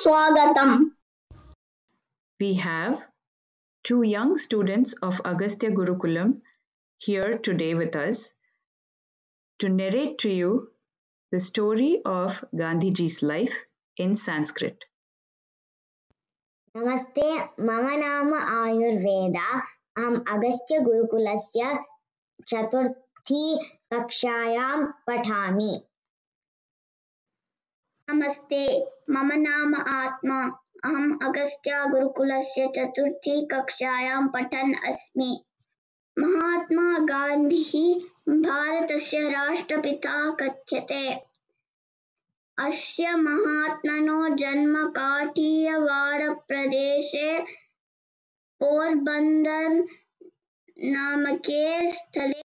स्वागतम् We have two young students of Agastya Gurukulam here today with us to narrate to you the story of Gandhiji's life in Sanskrit. नमस्ते मम नाम आयुर्वेदा अहम् अगस्त्यगुरुकुलस्य चतुर्थी कक्षायां पठामि नमस्ते। मम नाम आत्मा। अहम् अगस्त्यागुरुकुलस्य चतुर्थी कक्षायां पठन् अस्मि। महात्मा भारतस्य राष्ट्रपिता कथ्यते। अस्य महात्मनो जन्म काठियवाडप्रदेशे पोरबन्दर् नामके स्थले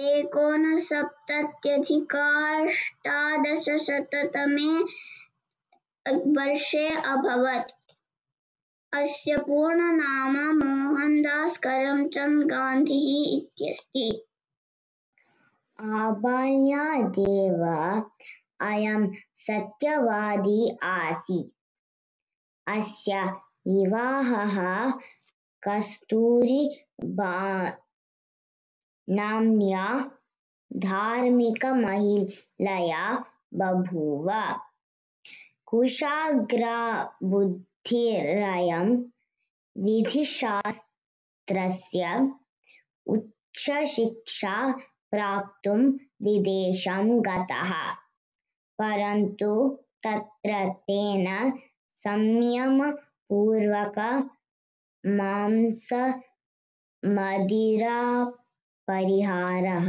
एकोनसप्तत्यधिकाष्टादशशततमे वर्षे अभवत्। अस्य पूर्णनाम मोहनदास करमचन्द गान्धिः इत्यस्ति। आबाल्यादेव अयं सत्यवादी आसीत्। अस्य विवाहः कस्तूरीबा नाम्न्या धार्मिकमहिलया बभूव। कुशाग्रबुद्धिरयं विधिशास्त्रस्य उच्चशिक्षा प्राप्तुं विदेशं गतः। परन्तु तत्र तेन संयमपूर्वक मांसमदिरापरिहारः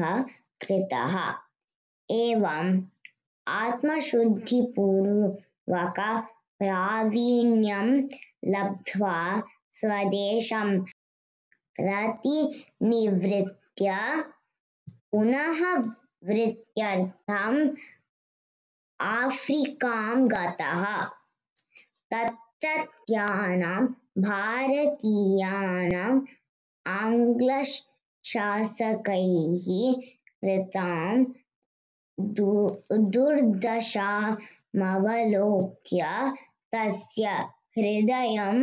कृतः। एवम् आत्मशुद्धिपूर्वक प्रावीण्यं लब्ध्वा स्वदेशं प्रतिनिवृत्य पुनः आङ्ग्लशासकैः कृतां दुर्दशामवलोक्य तस्य हृदयं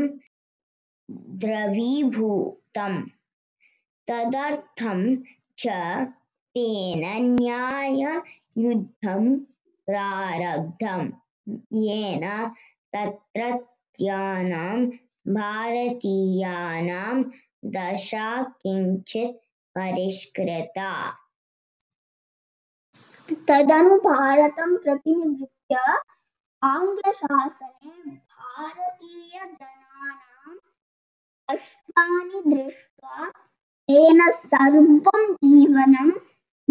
द्रवीभूतम्। तदर्थं च येन तत्रत्यानां भारतीयानां दशा किञ्चित् परिष्कृता तदनु भारतं प्रतिनिवृत्य आङ्ग्लशासने भारतीयजनानां कष्टानि दृष्ट्वा तेन सर्वं जीवनं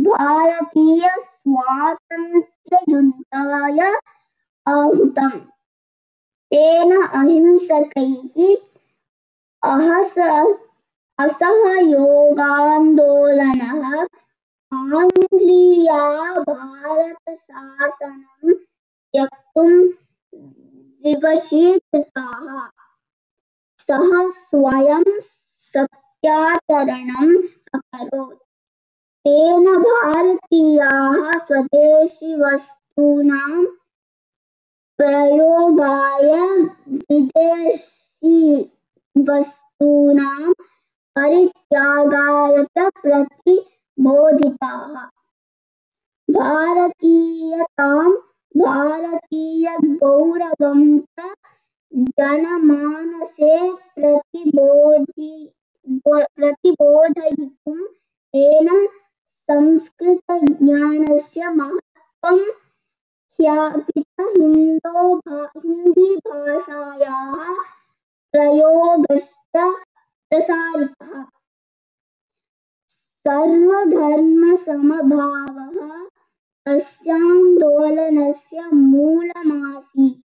भारतीयस्वातन्त्र्ययुद्धाय आहूतम् तेन अहिंसकैः अहस असहयोगान्दोलनः आङ्ग्लीया भारतशासनं त्यक्तुं विवशीकृताः। सः स्वयं सत्याचरणम् अकरोत्। तेन भारतीयाः स्वदेशीवस्तूनां प्रयोगाय परित्यागाय च प्रतिबोधिताः। भारतीयतां, भारतीयगौरवं च जनमानसे प्रतिबोधि प्रतिबोधयितुं तेन संस्कृतज्ञानस्य महत्त्वं ख्यापित हिन्दो हिन्दीभाषायाः प्रयोगश्च प्रसारितः सर्वधर्मसमभावः अस्यान्दोलनस्य मूलमासीत्।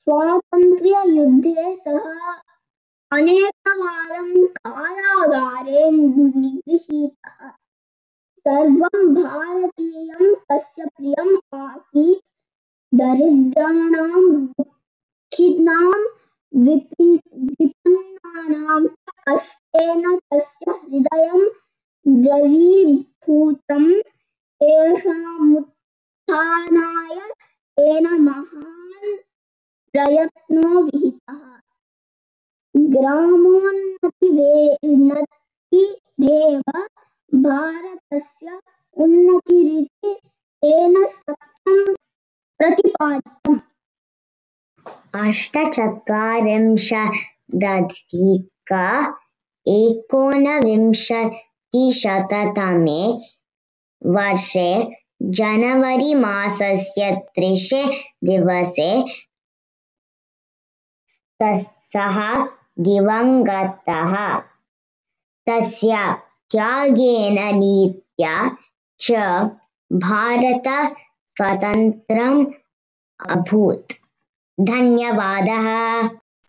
स्वातन्त्र्ययुद्धे सः अनेकवारं कारागारे निगृहीतः। सर्वं भारतीयं तस्य प्रियम् आसीत्। दरिद्राणां, दुःखिनां विपन्नानां कष्टेन तस्य हृदयं द्रवीभूतम् तेषामुत्थानाय तेन महान् प्रयत्नो विहितः। ग्रामोन्नतिरेव भारतस्य उन्नतिरिति तेन सत्यं प्रतिपादितम्। अष्टचत्वारिंशदधिक एकोनविंशतिशततमे वर्षे जनवरी मासस्य त्रिशे दिवसे सः दिवङ्गतः तस्य त्यागेन नीत्या च भारत स्वतन्त्रम् अभूत्। धन्यवादः।